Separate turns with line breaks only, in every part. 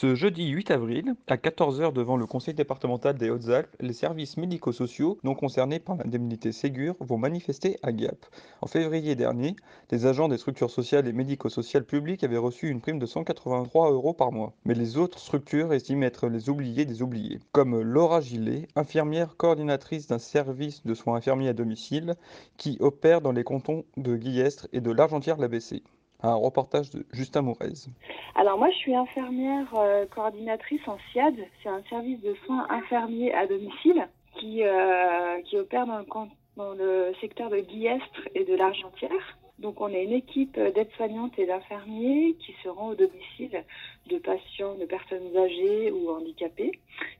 Ce jeudi 8 avril, à 14h devant le conseil départemental des Hautes-Alpes, les services médico-sociaux non concernés par l'indemnité Ségur vont manifester à Gap. En février dernier, les agents des structures sociales et médico-sociales publiques avaient reçu une prime de 183 euros par mois. Mais les autres structures estiment être les oubliés des oubliés, comme Laura Gillet, infirmière coordinatrice d'un service de soins infirmiers à domicile, qui opère dans les cantons de Guillestre et de l'Argentière-l'Abbé un reportage de Justin Mourez.
Alors moi je suis infirmière euh, coordinatrice en SIAD, c'est un service de soins infirmiers à domicile qui, euh, qui opère dans le, dans le secteur de Guillestre et de l'Argentière. Donc on est une équipe d'aides-soignantes et d'infirmiers qui se rend au domicile de patients, de personnes âgées ou handicapées.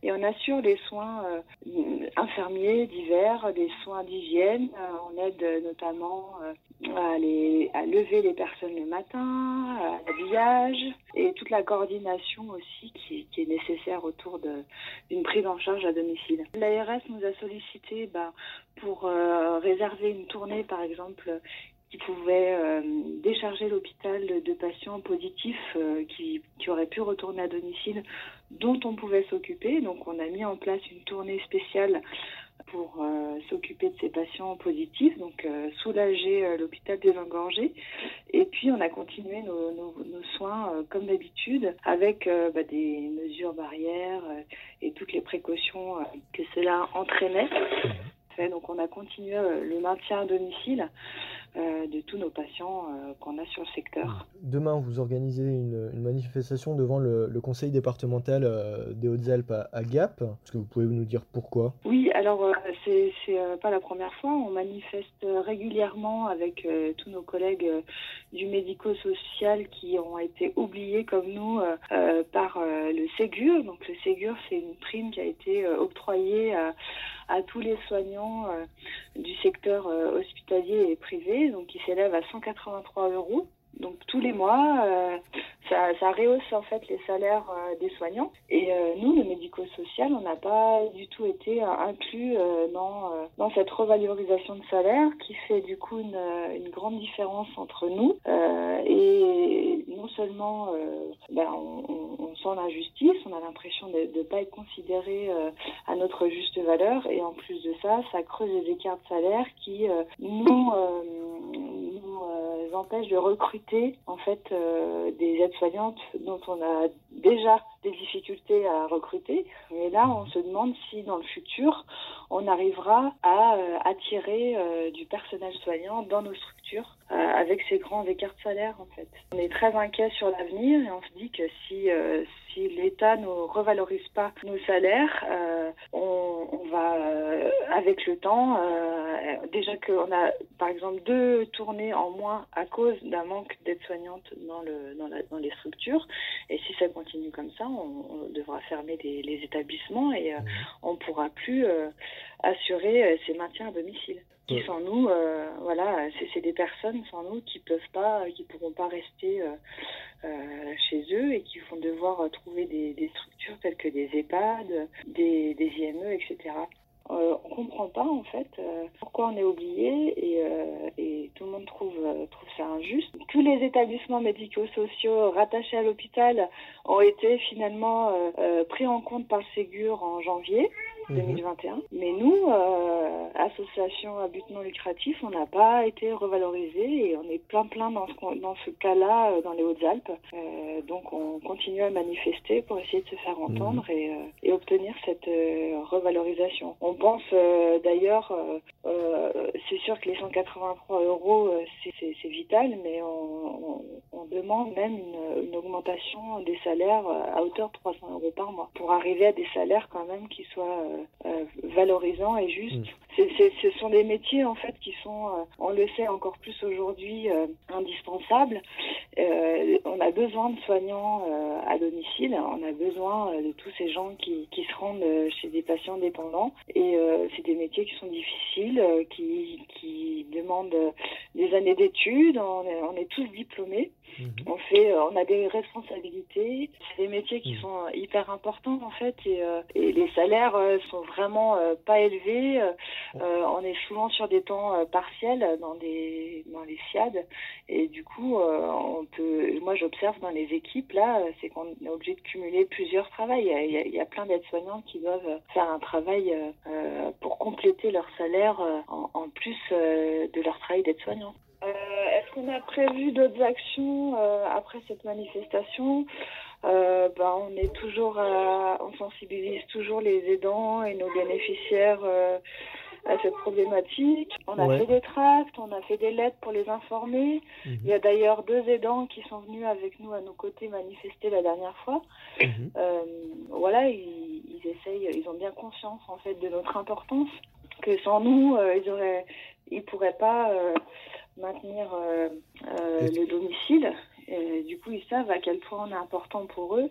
Et on assure les soins euh, infirmiers divers, des soins d'hygiène. Euh, on aide notamment euh, à, les, à lever les personnes le matin, à l'habillage et toute la coordination aussi qui, qui est nécessaire autour d'une prise en charge à domicile. L'ARS nous a sollicité bah, pour réserver une tournée, par exemple, qui pouvait euh, décharger l'hôpital de patients positifs euh, qui, auraient pu retourner à domicile, dont on pouvait s'occuper. Donc on a mis en place une tournée spéciale pour euh, s'occuper de ces patients positifs, donc soulager l'hôpital des engorgés. Et puis on a continué nos soins comme d'habitude avec bah, des mesures barrières et toutes les précautions que cela entraînait. Donc on a continué le maintien à domicile euh, de tous nos patients euh, qu'on a sur le secteur.
Demain, vous organisez une, manifestation devant le, conseil départemental euh, des Hautes-Alpes à, Gap. Est-ce que vous pouvez nous dire pourquoi?
Oui, alors c'est pas la première fois. On manifeste régulièrement avec tous nos collègues du médico-social qui ont été oubliés comme nous par le Ségur. Donc le Ségur, c'est une prime qui a été octroyée à à tous les soignants euh, du secteur euh, hospitalier et privé, donc qui s'élève à 183 euros. Donc tous les mois, euh, ça, ça, rehausse en fait les salaires des soignants. Et nous, le médico-social, on n'a pas du tout été inclus dans, cette revalorisation de salaire qui fait du coup une, grande différence entre nous. et non seulement ben, on, on, sent l'injustice, on a l'impression de ne pas être considéré à notre juste valeur. Et en plus de ça, ça creuse les écarts de salaire qui euh, nous, euh, euh, empêchent de recruter en fait des aides-soignantes dont on a déjà des difficultés à recruter. Et là, on se demande si dans le futur, on arrivera à attirer du personnel soignant dans nos structures avec ces grands écarts de salaire en fait. On est très inquiet sur l'avenir et on se dit que si si l'État ne revalorise pas nos salaires, euh, on, va, euh, avec le temps, euh, déjà qu'on a, par exemple, deux tournées en moins à cause d'un manque d'aide-soignantes dans, le, dans, les structures. Et si ça continue comme ça, on, devra fermer les, établissements et mmh. on ne pourra plus assurer ces maintiens à domicile qui sans nous, euh, voilà, c'est des personnes sans nous qui peuvent pas, qui pourront pas rester euh, euh, chez eux et qui vont devoir trouver des, des, structures telles que des EHPAD, des, des IME, etc. Euh, on comprend pas en fait pourquoi on est oublié et, et, tout le monde trouve trouve ça injuste. Tous les établissements médico-sociaux rattachés à l'hôpital ont été finalement pris en compte par Ségur en janvier. 2021. Mhm. Mais nous, euh, association à but non lucratif, on n'a pas été revalorisé et on est plein plein dans ce, dans ce cas-là euh, dans les Hautes-Alpes. Euh, donc on continue à manifester pour essayer de se faire entendre mhm. et, euh, et, obtenir cette euh, revalorisation. On pense d'ailleurs, c'est sûr que les 183 euros, c'est vital, mais on, on, on demande même une, une, augmentation des salaires à hauteur de 300 euros par mois pour arriver à des salaires quand même qui soient valorisant et juste. Mm. ce sont des métiers en fait qui sont, on le sait encore plus aujourd'hui, indispensables. On a besoin de soignants à domicile, on a besoin de tous ces gens qui, qui se rendent chez des patients dépendants. Et c'est des métiers qui sont difficiles, qui, qui demandent des années d'études. On, on est, tous diplômés. Mhm. On fait, on a des responsabilités. C'est des métiers qui mhm. sont hyper importants en fait, et, et les salaires sont vraiment pas élevés. on est souvent sur des temps partiels dans des dans les SIAD, et du coup, on peut. Moi, j'observe dans les équipes là, c'est qu'on est obligé de cumuler plusieurs travails. Il y a, plein d'aides-soignants qui doivent faire un travail pour compléter leur salaire en, plus de leur travail d'aide-soignant. Est-ce qu'on a prévu d'autres actions après cette manifestation? Euh, ben, on est toujours, on sensibilise toujours les aidants et nos bénéficiaires euh, à cette problématique. On a fait des tracts, on a fait des lettres pour les informer. Mhm. Il y a d'ailleurs deux aidants qui sont venus avec nous à nos côtés manifester la dernière fois. Mhm. Euh, voilà, ils, ils, essayent, ils ont bien conscience en fait de notre importance. Que sans nous, euh, ils auraient, ils pourraient pas euh, maintenir le domicile. Et du coup, ils savent à quel point on est important pour eux.